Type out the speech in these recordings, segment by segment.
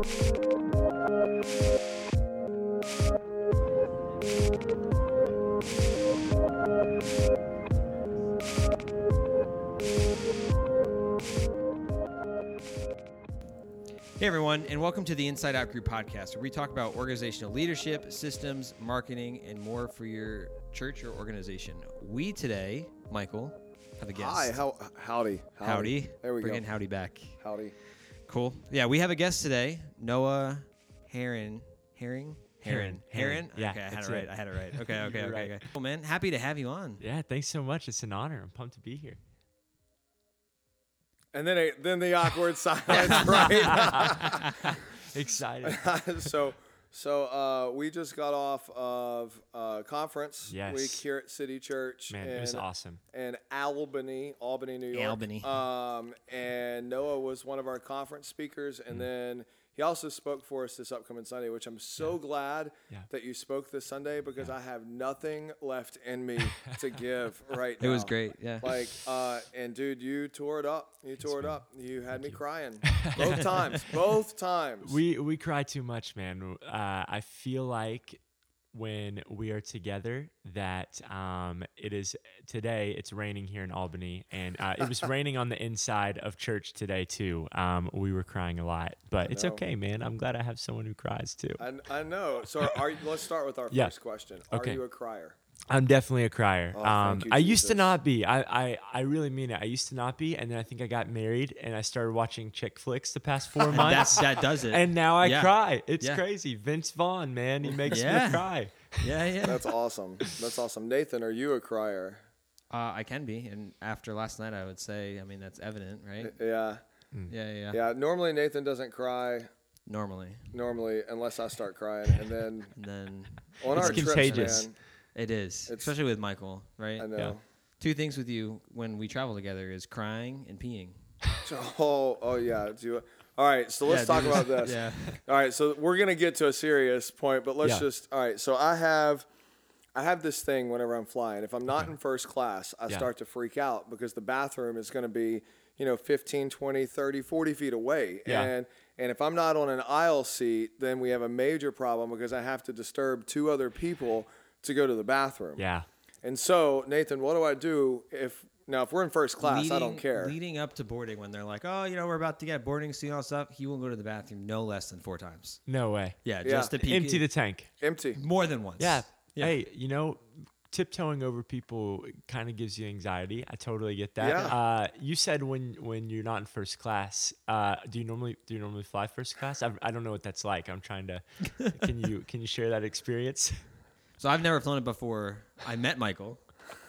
Hey, everyone, and welcome to the Inside Out Group podcast, where we talk about organizational leadership, systems, marketing, and more for your church or organization. We today, Michael, have a guest. Hi, how, howdy, howdy. There we Bringing go. Bringing howdy back. Howdy. Cool. Yeah, we have a guest today, Noah Herrin. Herring? Heron. Heron? Heron. Yeah, Okay, I had it right. it. I had it right. Okay, okay, okay, right. okay. Cool, man. Happy to have you on. Yeah, thanks so much. It's an honor. I'm pumped to be here. And then a, then the awkward silence, right? Excited. so so uh, we just got off of uh, conference Yes. week here at City Church Man, in, it was awesome. in Albany, Albany, New York. Albany. Um, and Noah was one of our conference speakers, Mm. and then he also spoke for us this upcoming Sunday, which I'm so glad Yeah. that you spoke this Sunday because I have nothing left in me to give right now. It was great. Yeah. Like, uh, and dude, you tore it up. You tore it man. up. You had me crying both times. Both times. We we cry too much, man. Uh, I feel like when we are together that um, it is today it's raining here in albany and uh, it was raining on the inside of church today too um, we were crying a lot but it's okay man i'm glad i have someone who cries too I, I know. So, are, let's start with our Yeah. first question. Are Okay. you a crier? I'm definitely a crier. Oh, um, you, I used to not be. I, I, I really mean it. I used to not be, and then I think I got married, and I started watching chick flicks the past four months, that does it. and now I Yeah. cry. It's Yeah. crazy. Vince Vaughn, man, he makes Yeah. me cry. yeah, yeah. That's awesome. That's awesome. Nathan, are you a crier? Uh, I can be, and after last night, I would say, I mean, that's evident, right? Yeah. Yeah, yeah. Yeah. Normally, Nathan doesn't cry. Normally, Normally, unless I start crying, and then and then on It's our trips, contagious. man, it is, It's- especially with Michael, right? I know. Two things with you when we travel together is crying and peeing. Oh, oh yeah. Do you, all right. So let's Yeah, talk dude. about this. Yeah. All right, so we're gonna get to a serious point, but let's Yeah. just all right. So I have I have this thing whenever I'm flying. If I'm not Okay. in first class, I Yeah. start to freak out because the bathroom is going to be, you know, 15, 20, 30, 40 feet away. Yeah. And and if I'm not on an aisle seat, then we have a major problem because I have to disturb two other people to go to the bathroom. Yeah. And so, Nathan, what do I do if now if we're in first class, I don't care. Leading up to boarding, when they're like, "Oh, you know, we're about to get boarding, see all stuff," he will go to the bathroom no less than four times. No way. Yeah, Yeah. just to pee. Empty the tank. Empty. more than once. Yeah. Yeah. Hey, you know, tiptoeing over people kind of gives you anxiety. I totally get that. Yeah. Uh, you said when when you're not in first class, uh, do you normally do you normally fly first class? I, I don't know what that's like. I'm trying to. can you can you share that experience? So I've never flown it before. I met Michael.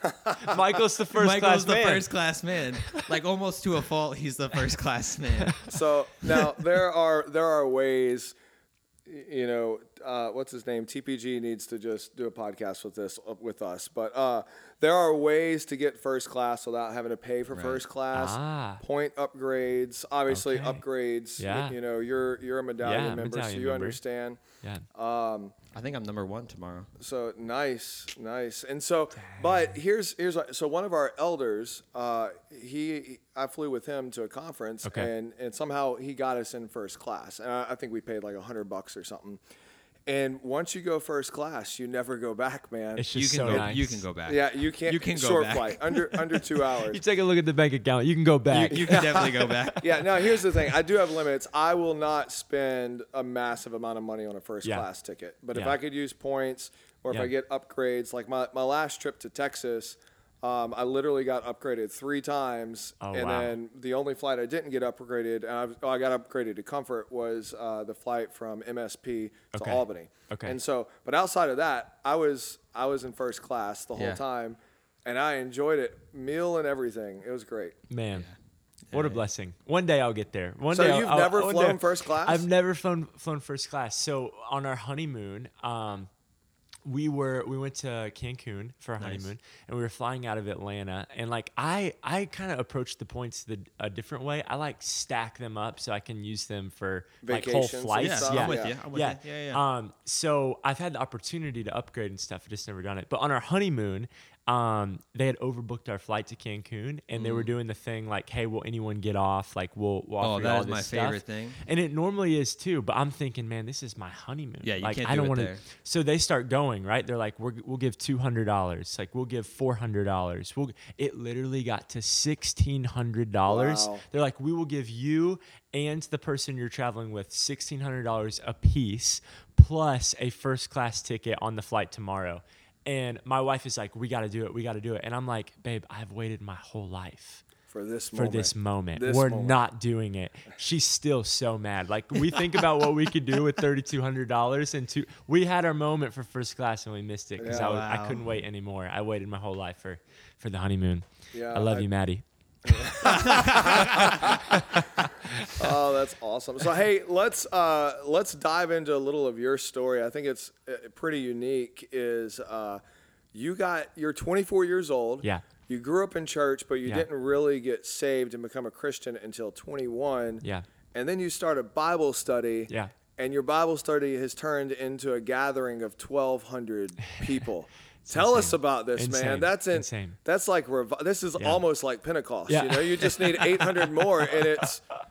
Michael's the first Michael's class the man. first class man. Like almost to a fault, he's the first class man. So now there are there are ways, you know, uh, what's his name? TPG needs to just do a podcast with this uh, with us. But uh, there are ways to get first class without having to pay for first class. Ah. Point upgrades, obviously Okay. upgrades. Yeah. You know, you're you're a medallion Yeah, member, so you member. understand. Yeah. Um, I think I'm number one tomorrow. so nice, nice. And so, but here's here's what, so one of our elders, uh, he I flew with him to a conference, Okay. and and somehow he got us in first class. And I, I think we paid like a hundred bucks or something. And once you go first class, you never go back, man. It's You just can so go. nice. You can go back. yeah, you can't. You can go short back. flight under under two hours. You take a look at the bank account. You can go back. You, you can definitely go back. yeah. Now here's the thing. I do have limits. I will not spend a massive amount of money on a first Yeah. class ticket. But if I could use points or if Yeah. I get upgrades, like my, my last trip to Texas, um, I literally got upgraded three times. Oh, and wow. then the only flight I didn't get upgraded, and I, oh, I got upgraded to comfort, was uh, the flight from MSP to Okay. Albany. Okay. And so, but outside of that, I was I was in first class the whole Yeah. time, and I enjoyed it, meal and everything. It was great. Man. What a blessing! One day I'll get there. One So day I'll- you've I'll- never one flown day- first class? I've never flown flown first class. So on our honeymoon, um, we were we went to Cancun for our Nice. honeymoon, and we were flying out of Atlanta. And like I I kind of approached the points the a different way. I like stack them up so I can use them for like whole flights. Yeah, yeah, I'm with Yeah. you. I'm with yeah. you. Yeah, yeah. Um, so I've had the opportunity to upgrade and stuff. I've just never done it. But on our honeymoon, um, they had overbooked our flight to Cancun, and they were doing the thing like, "Hey, will anyone get off? Like, we'll, we'll Mm. Oh, offer you that all is this my stuff." favorite thing. And it normally is too, but I'm thinking, man, this is my honeymoon. Yeah, you like, can't I do don't it wanna- there. So they start going right. They're like, We're, we'll give two hundred dollars. Like, we'll give four hundred dollars. We'll. It literally got to sixteen hundred dollars. Wow. They're like, we will give you and the person you're traveling with sixteen hundred dollars a piece, plus a first class ticket on the flight tomorrow. And my wife is like, we got to do it. We got to do it. And I'm like, babe, I've waited my whole life for this moment. for moment. this moment. This We're moment. not doing it. She's still so mad. Like we think about what we could do with thirty two hundred dollars, and two. We had our moment for first class, and we missed it because Yeah. I, was- I couldn't wait anymore. I waited my whole life for for the honeymoon. Yeah, I love I- you, Maddie. Oh, that's awesome. So hey, let's uh, let's dive into a little of your story. I think it's uh, pretty unique. Is uh, you got you're 24 years old. Yeah. You grew up in church, but you Yeah. didn't really get saved and become a Christian until 21. Yeah. And then you started Bible study. Yeah. And your Bible study has turned into a gathering of 1,200 people. Tell us about this, man. That's in, Insane. That's like revi- this is Yeah. almost like Pentecost. Yeah. You know, you just need 800 more, and it's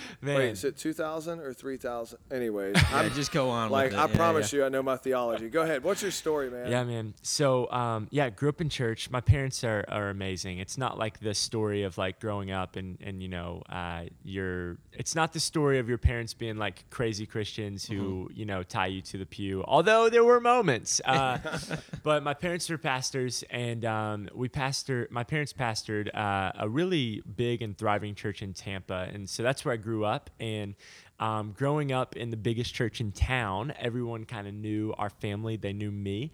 Man. Wait, is it 2,000 or 3,000? Anyways, Yeah, I'm, just go on. like. I Yeah, promise yeah. you, I know my theology. Go ahead. What's your story, man? Yeah, man. So, um, yeah, grew up in church. My parents are, are amazing. It's not like the story of like growing up and, and you know, uh, you're, it's not the story of your parents being like crazy Christians who, you know, tie you to the pew, although there were moments. Uh, but my parents were pastors and um, we pastor, my parents pastored uh, a really big and thriving church in Tampa. And so that's where I grew up. And um, growing up in the biggest church in town, everyone kind of knew our family. They knew me,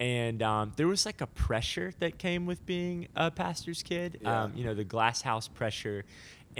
and um, there was like a pressure that came with being a pastor's kid. Yeah. Um, you know, the glass house pressure.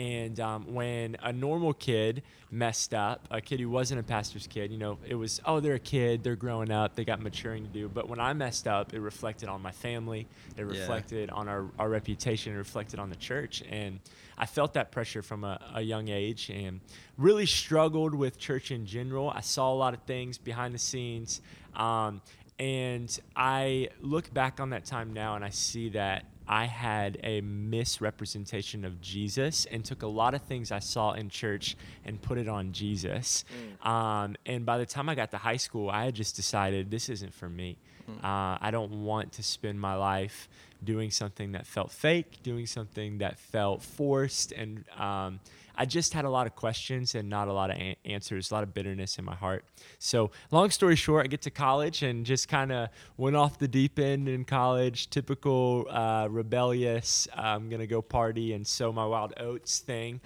And um, when a normal kid messed up, a kid who wasn't a pastor's kid, you know, it was, oh, they're a kid, they're growing up, they got maturing to do. But when I messed up, it reflected on my family, it Yeah. reflected on our, our reputation, it reflected on the church. And I felt that pressure from a, a young age and really struggled with church in general. I saw a lot of things behind the scenes. Um, and I look back on that time now and I see that I had a misrepresentation of Jesus and took a lot of things I saw in church and put it on Jesus. Um, and by the time I got to high school, I had just decided this isn't for me. Uh, I don't want to spend my life doing something that felt fake, doing something that felt forced. And um, I just had a lot of questions and not a lot of a- answers, a lot of bitterness in my heart. So, long story short, I get to college and just kind of went off the deep end in college, typical uh, rebellious, I'm going to go party and sow my wild oats thing.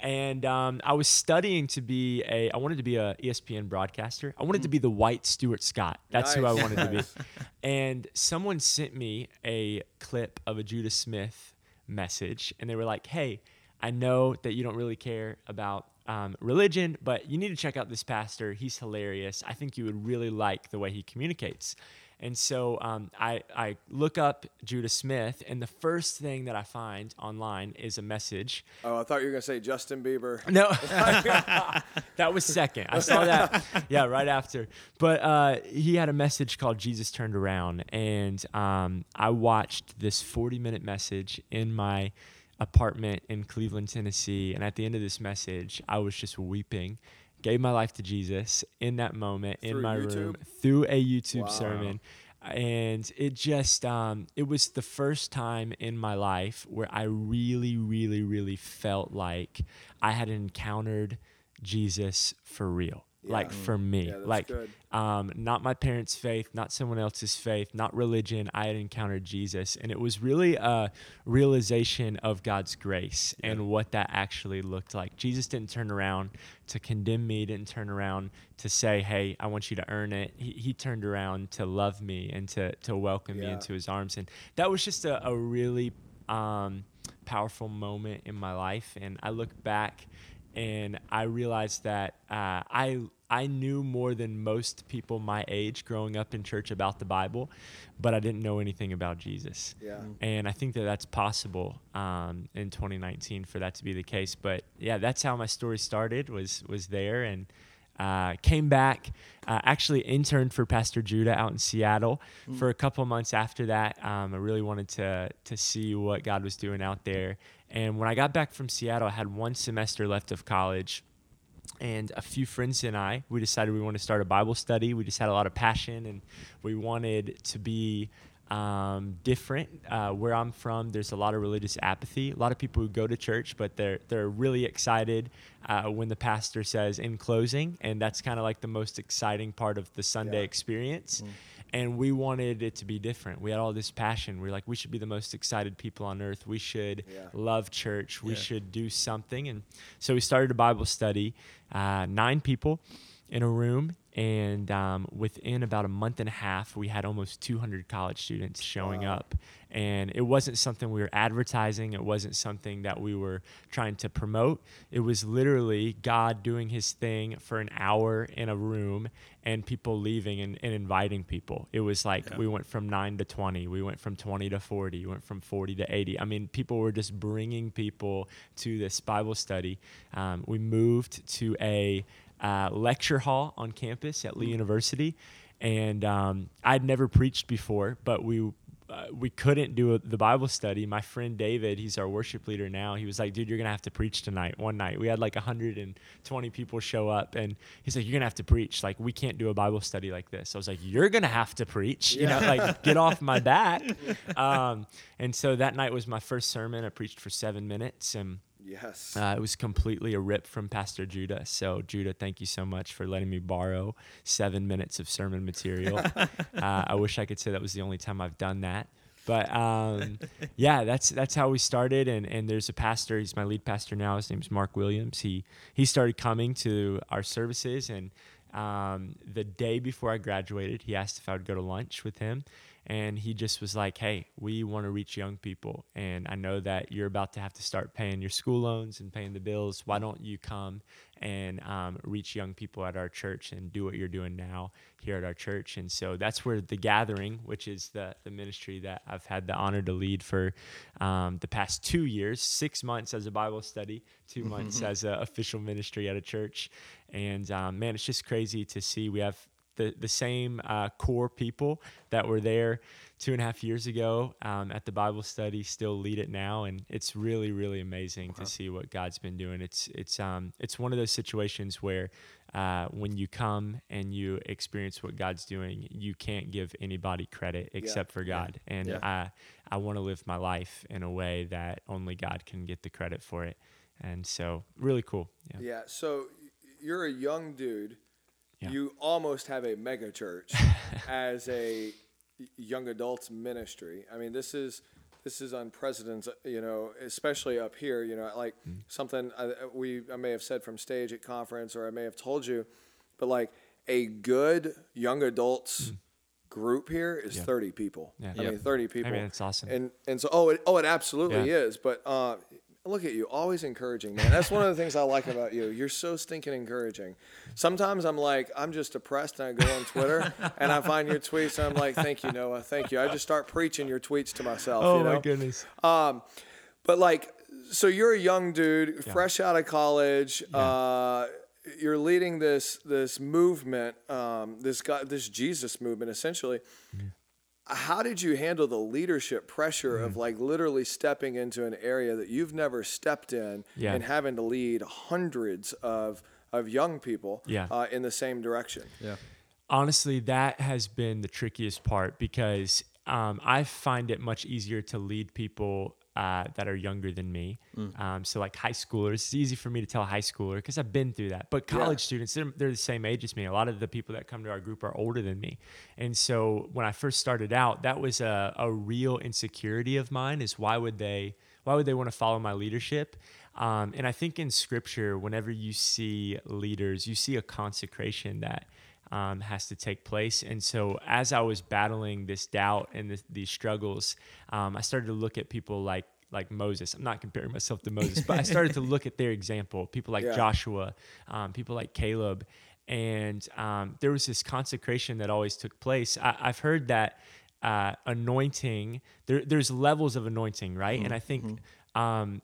And um, I was studying to be a, I wanted to be a ESPN broadcaster. I wanted to be the white Stuart Scott. That's who I wanted to be. And someone sent me a clip of a Judah Smith message, and they were like, "Hey, I know that you don't really care about um, religion, but you need to check out this pastor. He's hilarious. I think you would really like the way he communicates." And so um, I, I look up Judah Smith, and the first thing that I find online is a message Oh, I thought you were going to say Justin Bieber. no, that was second. I saw that. Yeah, right after. But uh, he had a message called "Jesus Turned Around," and um, I watched this forty-minute message in my apartment in Cleveland, Tennessee. And at the end of this message, I was just weeping. Gave my life to Jesus in that moment in Through my room through a YouTube Wow. sermon. And it just um, it was the first time in my life where i really really really felt like i had encountered jesus for real like for me. Yeah, like good. um, not my parents faith not someone else's faith not religion. I had encountered jesus and it was really a realization of god's grace and what that actually looked like. Jesus didn't turn around to condemn me didn't turn around to say hey i want you to earn it. He, he turned around to love me and to, to welcome me into his arms. And that was just a, a really um, powerful moment in my life. And i look back and I realized that uh, I I knew more than most people my age growing up in church about the Bible, but I didn't know anything about Jesus. Yeah. And I think that that's possible um, in 2019 for that to be the case. But yeah, that's how my story started. Was was there, and uh, came back, uh, actually interned for Pastor Judah out in Seattle for a couple months after that. Um, I really wanted to to see what God was doing out there. And when I got back from Seattle, I had one semester left of college and a few friends and I, we decided we wanted to start a Bible study. We just had a lot of passion and we wanted to be um, different. Uh, where I'm from, there's a lot of religious apathy. A lot of people who go to church, but they're they're really excited uh, when the pastor says in closing, and that's kind of like the most exciting part of the Sunday Yeah. experience. And we wanted it to be different. We had all this passion. We are like, we should be the most excited people on earth. We should Yeah. love church. We Yeah. should do something. And so we started a Bible study, uh, nine people in a room. And um, within about a month and a half, we had almost 200 college students showing Wow. up. And it wasn't something we were advertising, it wasn't something that we were trying to promote. It was literally God doing his thing for an hour in a room and people leaving and, and inviting people. It was like Yeah. we went from 9 to 20, we went from 20 to 40, we went from 40 to 80. I mean, people were just bringing people to this Bible study. Um, we moved to a uh, lecture hall on campus at Lee University, and um, I'd never preached before, but we. Uh, we couldn't do a, the Bible study. My friend David, he's our worship leader now. He was like, "Dude, you're gonna have to preach tonight." One night, we had like 120 people show up, and he's like, "You're gonna have to preach. Like, we can't do a Bible study like this." I was like, "You're gonna have to preach. You know, like get off my back." Um, and so that night was my first sermon. I preached for seven minutes, and Yes. uh, it was completely a rip from Pastor Judah. So, Judah, thank you so much for letting me borrow seven minutes of sermon material. uh, I wish I could say that was the only time I've done that. But um, yeah, that's that's how we started. And, and there's a pastor. He's my lead pastor now. His name's Mark Williams. He he started coming to our services, and um, the day before I graduated, he asked if I would go to lunch with him. And he just was like, hey, we want to reach young people. And I know that you're about to have to start paying your school loans and paying the bills. Why don't you come and um, reach young people at our church and do what you're doing now here at our church? And so that's where the gathering, which is the, the ministry that I've had the honor to lead for um, the past two years, six months as a Bible study, 2 months as an official ministry at a church. And um, man, it's just crazy to see. We have the, the same uh, core people that were there two and a half years ago um, at the Bible study still lead it now, and it's really really amazing to see what God's been doing. It's it's um it's one of those situations where uh, when you come and you experience what God's doing, you can't give anybody credit except for God, and Yeah. I I want to live my life in a way that only God can get the credit for it, and so really cool. Yeah. Yeah. So you're a young dude. Yeah. You almost have a mega church as a young adults ministry. I mean, this is this is unprecedented. You know, especially up here. You know, like Mm. something I, we I may have said from stage at conference, or I may have told you, but like a good young adults. Group here is. Yeah. 30 people. Yeah. I Yep. mean, 30 people. I mean, it's awesome. And and so oh it, oh it absolutely Yeah. is. But uh, look at you, always encouraging, man. That's one of the things I like about you. You're so stinking encouraging. Sometimes I'm like I'm just depressed and I go on Twitter and I find your tweets and I'm like, thank you Noah, thank you. I just start preaching your tweets to myself. oh you know? my goodness. Um, but like, so you're a young dude, fresh out of college. Uh, you're leading this this movement, um, this God, this Jesus movement, essentially. How did you handle the leadership pressure of like literally stepping into an area that you've never stepped in Yeah. and having to lead hundreds of of young people Yeah. uh, in the same direction? Yeah. honestly, that has been the trickiest part because um, I find it much easier to lead people uh, that are younger than me. Um, so, like high schoolers, it's easy for me to tell a high schooler because I've been through that. But college students, they're, they're the same age as me. A lot of the people that come to our group are older than me. And so, when I first started out, that was a, a real insecurity of mine is why would they? Why would they want to follow my leadership? Um, and I think in scripture, whenever you see leaders, you see a consecration that um, has to take place. And so, as I was battling this doubt and this, these struggles, um, I started to look at people like like Moses. I'm not comparing myself to Moses, but I started to look at their example. People like Yeah. Joshua, um, people like Caleb, and um, there was this consecration that always took place. I, I've heard that uh, anointing. There, there's levels of anointing, right? And I think um,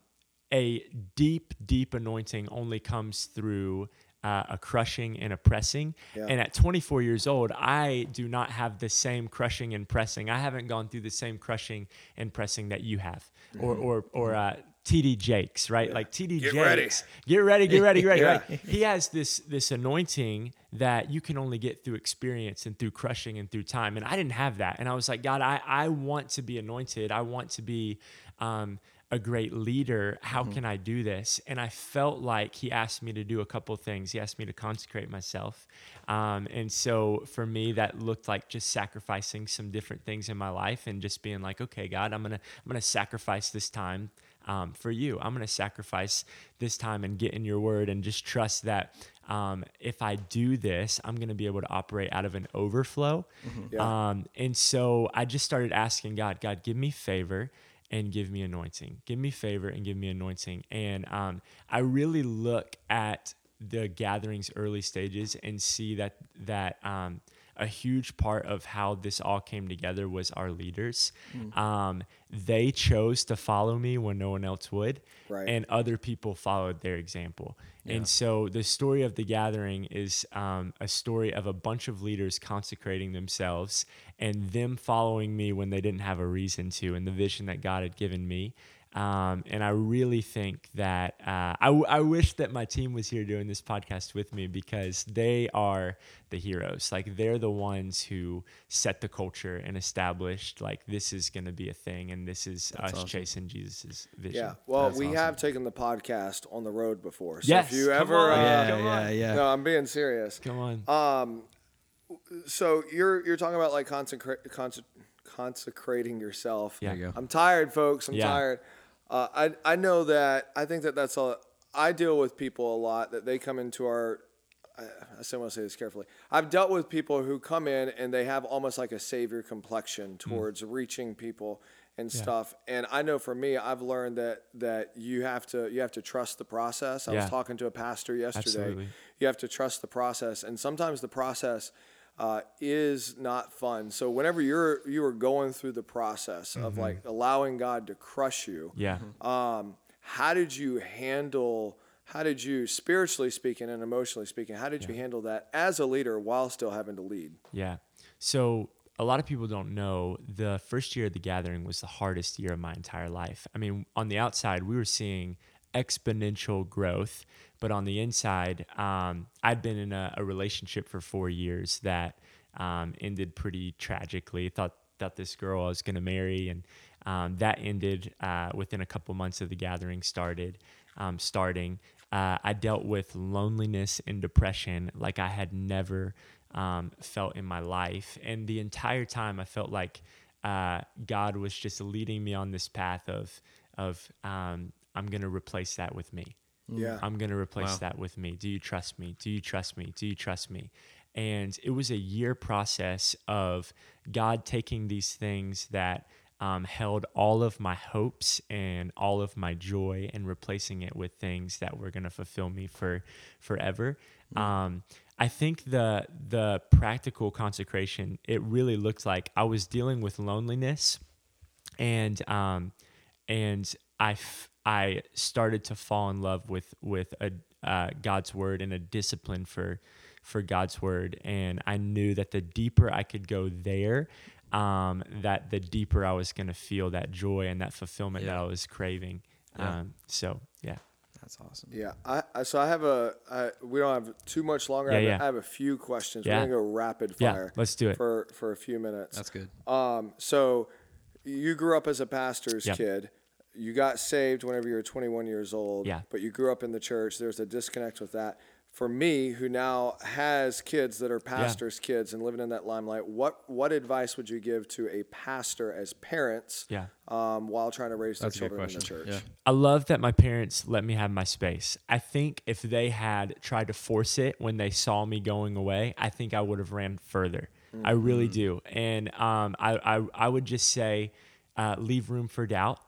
a deep, deep anointing only comes through uh, a crushing and a pressing. Yeah. And at 24 years old, I do not have the same crushing and pressing. I haven't gone through the same crushing and pressing that you have, or or or uh, TD Jakes, right? Like TD Get Jakes, ready. get ready, get ready, get ready. Yeah. Right? He has this this anointing that you can only get through experience and through crushing and through time. And I didn't have that. And I was like, God, I I want to be anointed. I want to be. Um, a great leader. How can I do this? And I felt like he asked me to do a couple things. He asked me to consecrate myself. Um, and so for me, that looked like just sacrificing some different things in my life and just being like, okay, God, I'm gonna I'm gonna sacrifice this time um, for you. I'm gonna sacrifice this time and get in your word and just trust that um, if I do this, I'm gonna be able to operate out of an overflow. Yeah. Um, and so I just started asking God, God, give me favor and give me anointing. Give me favor and give me anointing. And um, I really look at the gatherings early stages and see that that um, a huge part of how this all came together was our leaders. Um, they chose to follow me when no one else would, Right. and other people followed their example. And so the story of the gathering is um, a story of a bunch of leaders consecrating themselves and them following me when they didn't have a reason to, and the vision that God had given me. Um, and I really think that uh, I, w- I wish that my team was here doing this podcast with me because they are the heroes. Like they're the ones who set the culture and established like this is going to be a thing, and this is us awesome. chasing Jesus's vision. Yeah. Well, That's we awesome. have taken the podcast on the road before. So Yes, if you come ever, on, uh, yeah, yeah, yeah. no, I'm being serious. Come on. Um, so you're you're talking about like consecra- conse- consecrating yourself. Yeah. You. I'm tired, folks. I'm Yeah. tired. Uh, I I know that. I think that that's a. I deal with people a lot that they come into our. I, I still want to say this carefully. I've dealt with people who come in and they have almost like a savior complexion towards reaching people and stuff. And I know for me, I've learned that that you have to you have to trust the process. I was talking to a pastor yesterday. Absolutely. You have to trust the process, and sometimes the process uh, is not fun. So whenever you're you are going through the process of like allowing God to crush you, Yeah. um, how did you handle? How did you, spiritually speaking and emotionally speaking, how did you handle that as a leader while still having to lead? Yeah. So a lot of people don't know the first year of the gathering was the hardest year of my entire life. I mean, on the outside, we were seeing exponential growth, but on the inside, um, I'd been in a, a relationship for four years that um, ended pretty tragically. Thought thought this girl I was going to marry, and um, that ended uh, within a couple months of the gathering started. Um, starting, uh, I dealt with loneliness and depression like I had never um, felt in my life, and the entire time I felt like uh, God was just leading me on this path of of um, I'm gonna replace that with me. Yeah. I'm going to replace Wow. that with me. Do you trust me? Do you trust me? Do you trust me? And it was a year process of God taking these things that um, held all of my hopes and all of my joy and replacing it with things that were going to fulfill me for forever. Um, I think the the practical consecration it really looked like I was dealing with loneliness and um, and I f- I started to fall in love with with a uh, God's word and a discipline for for God's word, and I knew that the deeper I could go there, um, that the deeper I was going to feel that joy and that fulfillment that I was craving. Yeah. Um, so yeah, That's awesome. Yeah, I, I so I have a I, we don't have too much longer. I, Yeah, have, yeah. A, I have a few questions. Yeah. We're gonna go rapid fire. Yeah, fire. let's do it. for for a few minutes. That's good. Um, so you grew up as a pastor's Yep. kid. You got saved whenever you were 21 years old. Yeah. But you grew up in the church. There's a disconnect with that. For me, who now has kids that are pastors' kids and living in that limelight, what what advice would you give to a pastor as parents yeah. um, while trying to raise their That's children in the church? Yeah. I love that my parents let me have my space. I think if they had tried to force it when they saw me going away, I think I would have ran further. I really do. And um, I, I, I would just say uh, leave room for doubt.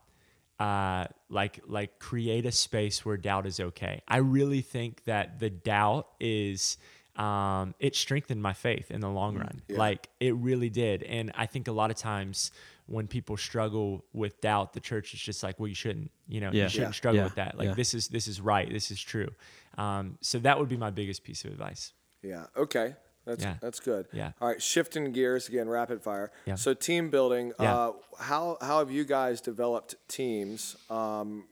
Uh, like like create a space where doubt is okay. I really think that the doubt is um, it strengthened my faith in the long run. Like it really did. And I think a lot of times when people struggle with doubt, the church is just like, well, you shouldn't, you know, Yeah. you shouldn't Yeah. struggle Yeah. with that. Like Yeah. this is this is right, this is true. Um, so that would be my biggest piece of advice. Yeah. Okay. That's Yeah. that's good. Yeah. All right. Shifting gears again, rapid fire. Yeah. So team building. Yeah. Uh, how how have you guys developed teams? Um,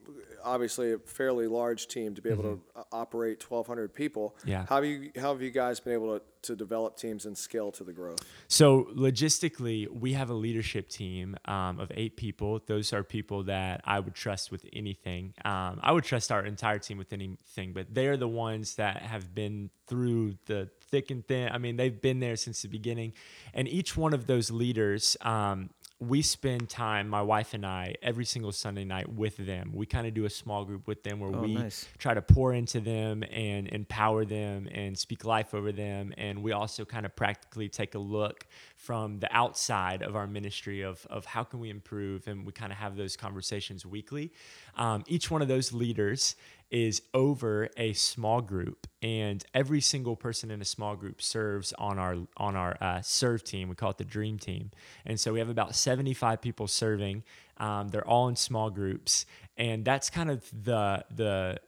obviously, a fairly large team to be able to uh, operate 1,200 people. Mm-hmm. Yeah. How have you how have you guys been able to, to develop teams and scale to the growth? So logistically, we have a leadership team um, of eight people. Those are people that I would trust with anything. Um, I would trust our entire team with anything, but they're the ones that have been through the thick and thin. I mean, they've been there since the beginning, and each one of those leaders. Um, we spend time, my wife and I, every single Sunday night with them. We kind of do a small group with them where Oh, we nice. try to pour into them and empower them and speak life over them. And we also kind of practically take a look from the outside of our ministry of, of how can we improve. And we kind of have those conversations weekly. Um, each one of those leaders is over a small group and every single person in a small group serves on our on our uh, serve team. We call it the dream team. And so we have about 75 people serving. Um, they're all in small groups and that's kind of the the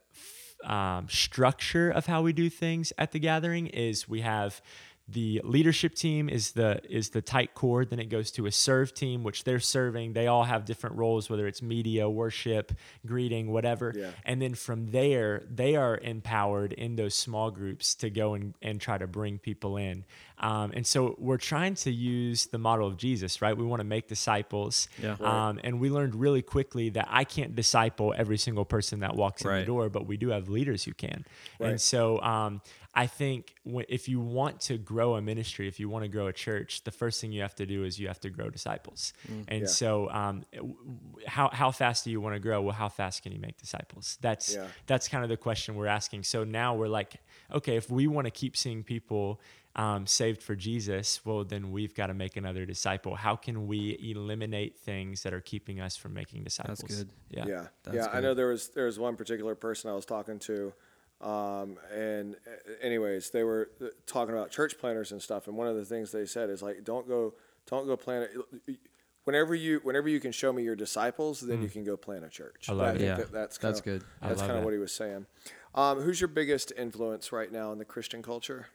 um, structure of how we do things at the gathering is we have the leadership team is the is the tight core then it goes to a serve team which they're serving. They all have different roles whether it's media worship greeting whatever. Yeah. and then from there they are empowered in those small groups to go and, and try to bring people in um, and so we're trying to use the model of jesus right we want to make disciples Yeah. um, and we learned really quickly that i can't disciple every single person that walks in the door but we do have leaders who can Right. and so um, I think wh- if you want to grow a ministry, if you want to grow a church, the first thing you have to do is you have to grow disciples. And Yeah. so, um, w- w- how how fast do you want to grow? Well, how fast can you make disciples? That's Yeah. that's kind of the question we're asking. So now we're like, okay, if we want to keep seeing people um, saved for Jesus, well, then we've got to make another disciple. How can we eliminate things that are keeping us from making disciples? That's good. Yeah. Yeah, That's yeah. I know there was there was one particular person I was talking to, um, and uh, anyways, they were uh, talking about church planners and stuff. And one of the things they said is like, don't go, don't go plan it. Whenever you whenever you can show me your disciples, then you can go plan a church. Mm. I love it. Yeah, that- that's that's kinda, good. I That's love kind of what he was saying. Um, who's your biggest influence right now in the Christian culture?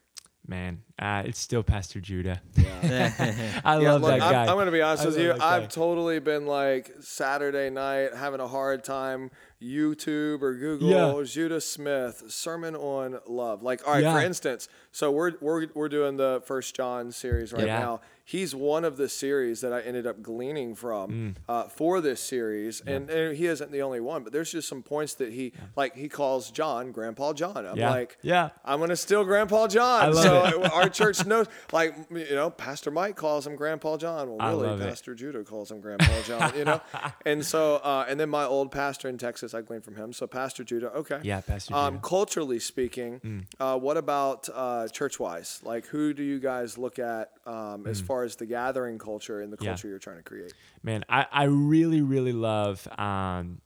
Man, uh, it's still Pastor Judah. Yeah. I Yeah, love look, that I'm, guy. I'm going to be honest I with you. I've totally been like Saturday night having a hard time. YouTube or Google, Yeah. Judah Smith, sermon on love. Like, all right, for instance, so we're we're we're doing the First John series right Yeah. now. He's one of the series that I ended up gleaning from Mm. uh, for this series, and, and he isn't the only one. But there's just some points that he like. He calls John Grandpa John. I'm Yeah. like, Yeah. I'm gonna steal Grandpa John. I love so it. our church knows, like you know, Pastor Mike calls him Grandpa John. Well, really, love it. Pastor Judah calls him Grandpa John. You know, and so uh, and then my old pastor in Texas, I gleaned from him. So Pastor Judah, okay, Yeah, Pastor Um, Judah. Mm. culturally speaking, uh, what about uh, church-wise? Like, who do you guys look at um, as far as the gathering culture and the Mm. Yeah. culture you're trying to create? Man, I, I really, really love um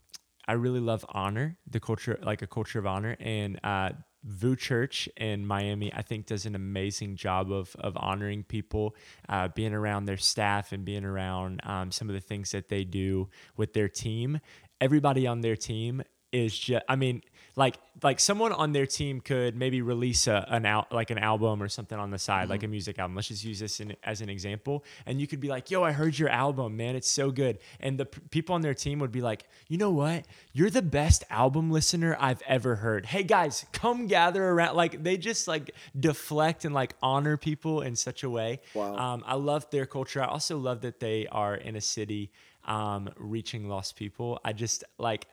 I really love honor, the culture like a culture of honor. And uh VOUS Church in Miami, I think, does an amazing job of of honoring people, uh, being around their staff and being around um, some of the things that they do with their team. Everybody on their team is just, I mean, like like someone on their team could maybe release a, an out like an album or something on the side, like a music album. Let's just use this in, as an example, and you could be like, "Yo, I heard your album, man. It's so good." And the p- people on their team would be like, "You know what? You're the best album listener I've ever heard. Hey guys, come gather around." Like they just like deflect and like honor people in such a way. Wow. Um, I love their culture. I also love that they are in a city um, reaching lost people. I just like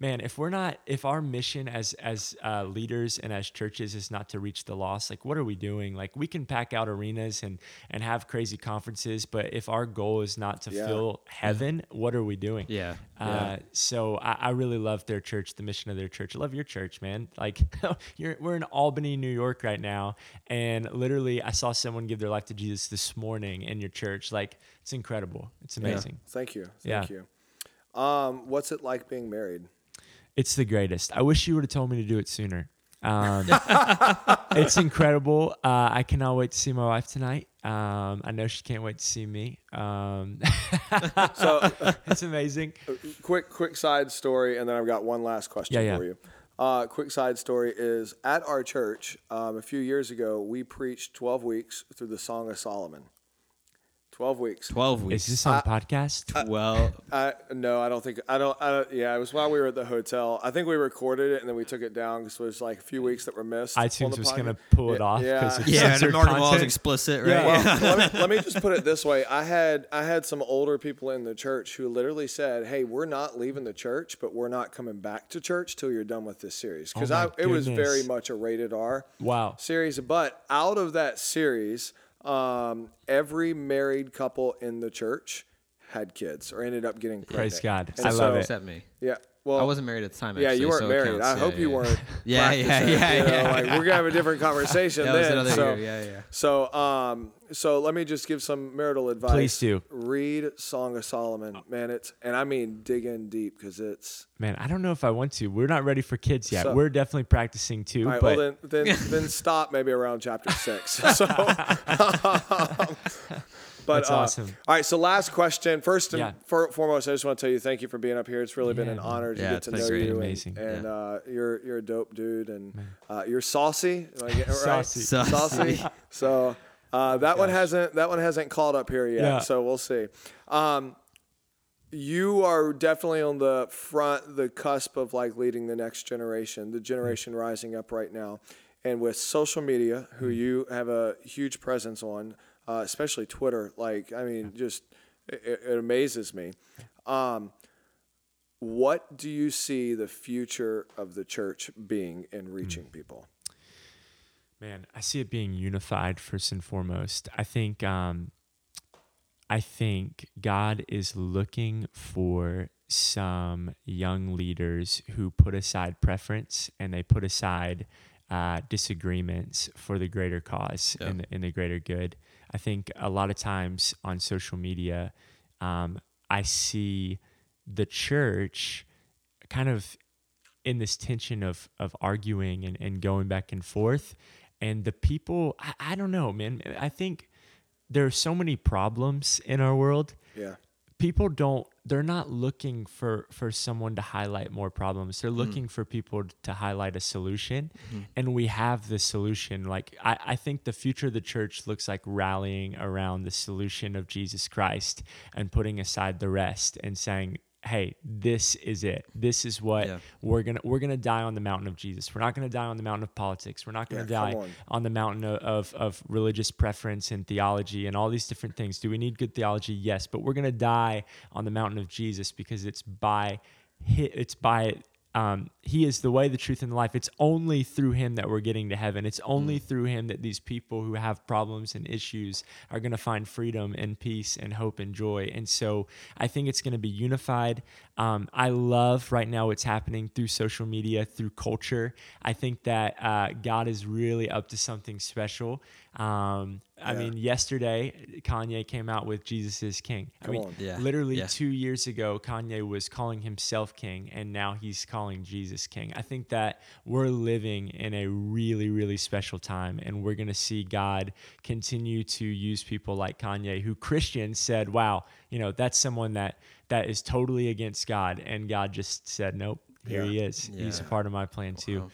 man if we're not if our mission as as uh, leaders and as churches is not to reach the lost like what are we doing like we can pack out arenas and and have crazy conferences but if our goal is not to Yeah. fill heaven what are we doing Yeah. uh, so I, I really love their church, the mission of their church. I love your church, man. Like you're, we're in Albany, New York right now, and literally I saw someone give their life to Jesus this morning in your church. Like it's incredible. It's amazing. Thank you, Yeah. thank you. Um, what's it like being married? It's the greatest. I wish you would have told me to do it sooner. Um, it's incredible. Uh, I cannot wait to see my wife tonight. Um, I know she can't wait to see me. Um, So, it's amazing. quick quick side story, and then I've got one last question Yeah, yeah. for you. Uh, quick side story is at our church um, a few years ago, we preached 12 weeks through the Song of Solomon. 12 weeks. 12 weeks. Is this on podcast? well, I, no, I don't think I don't. I don't. Yeah, it was while we were at the hotel. I think we recorded it and then we took it down because it was like a few weeks that were missed. iTunes was gonna pull it Yeah, off yeah. because it's yeah, and censored Martin explicit, right? Yeah. Well, let, me, let me just put it this way. I had I had some older people in the church who literally said, "Hey, we're not leaving the church, but we're not coming back to church till you're done with this series." Because Oh my it was very much a rated R Wow. series. But out of that series, um, every married couple in the church had kids or ended up getting pregnant. Praise God. And I love so- it. Except me. Yeah. Well, I wasn't married at the time. yeah, you weren't so it married. I Yeah, hope you yeah. weren't. Yeah, yeah, yeah, you know, yeah. Like we're gonna have a different conversation That then. so, year. Yeah, yeah. so, um, so let me just give some marital advice. Please do. Read Song of Solomon, man. It's and I mean dig in deep because it's. Man, I don't know if I want to. We're not ready for kids yet. So- We're definitely practicing too. All right, but well then, then, then stop maybe around chapter six. So, but That's uh, awesome. All right, so last question. First and Yeah. for, foremost, I just want to tell you thank you for being up here. It's really been an man. honor to Yeah, get it's to been know great. you. and- Amazing. And, Yeah. uh, you're you're a dope dude, and uh, you're saucy. Am I getting it right? Saucy. Saucy. saucy. So uh, that one hasn't that one hasn't called up here yet. Yeah. So we'll see. Um, you are definitely on the front, the cusp of like leading the next generation, the generation rising up right now, and with social media, who you have a huge presence on, uh, especially Twitter. Like, I mean, just it, it amazes me. Um, what do you see the future of the church being in reaching people? Man, I see it being unified first and foremost. I think um, I think God is looking for some young leaders who put aside preference and they put aside uh, disagreements for the greater cause Yeah. and, the, and the greater good. I think a lot of times on social media, um, I see the church kind of in this tension of of arguing and, and going back and forth and the people I, I don't know man i think there are so many problems in our world Yeah. People don't they're not looking for for someone to highlight more problems. They're mm. looking for people to highlight a solution. Mm-hmm. And we have the solution. Like I, I think the future of the church looks like rallying around the solution of jesus christ and putting aside the rest and saying hey this is it this is what Yeah. we're gonna we're gonna die on the mountain of jesus we're not gonna die on the mountain of politics we're not gonna Yeah, die on. on the mountain of, of, of religious preference and theology and all these different things. Do we need good theology? Yes, but we're gonna die on the mountain of Jesus because it's by it's by um, he is the way, the truth, and the life. It's only through him that we're getting to heaven. It's only through him that these people who have problems and issues are going to find freedom and peace and hope and joy. And so I think it's going to be unified. Um, I love right now what's happening through social media, through culture. I think that uh, God is really up to something special. Um, I mean, yesterday Kanye came out with Jesus is King. I Come mean. Yeah. literally Yeah. two years ago, Kanye was calling himself king, and now he's calling Jesus king. I think that we're living in a really, really special time, and we're going to see God continue to use people like Kanye, who Christians said, "Wow, you know, that's someone that that is totally against God," and God just said, "Nope." Here Yeah. he is. He's a part of my plan too. Wow.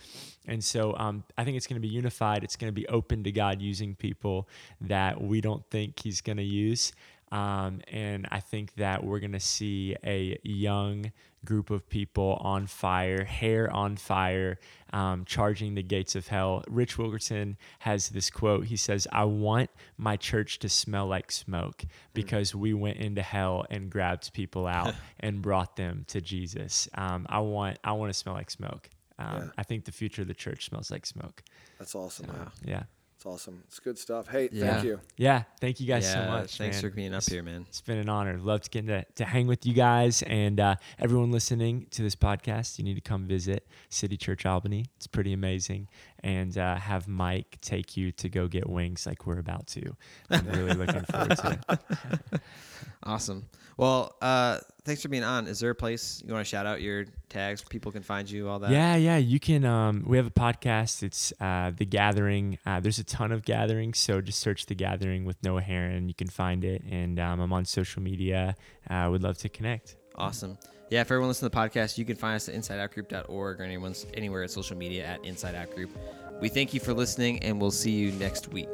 And so um, I think it's going to be unified. It's going to be open to God using people that we don't think He's going to use. Um, and I think that we're going to see a young group of people on fire, hair on fire, um, charging the gates of hell. Rich Wilkerson has this quote. He says, I want my church to smell like smoke because we went into hell and grabbed people out and brought them to Jesus. Um, I want I want to smell like smoke. Um, Yeah. I think the future of the church smells like smoke. That's awesome. man. Yeah. It's awesome. It's good stuff. Hey, Yeah. thank you. Yeah. Thank you guys so much. Thanks man. for being up It's- here, man. It's been an honor. Love to get to, to hang with you guys and uh, everyone listening to this podcast. You need to come visit City Church Albany. It's pretty amazing. And uh, have Mike take you to go get wings like we're about to. I'm really looking forward to it. Awesome. Well, uh, thanks for being on. Is there a place you want to shout out your tags? People can find you, all that. Yeah, yeah. You can. Um, we have a podcast. It's uh, the Gathering. Uh, there's a ton of gatherings, so just search the Gathering with Noah Herrin. You can find it, and um, I'm on social media. I uh, would love to connect. Awesome. Yeah, if everyone listens to the podcast, you can find us at insideoutgroup.org or anyone's anywhere at social media at Inside Out Group. We thank you for listening, and we'll see you next week.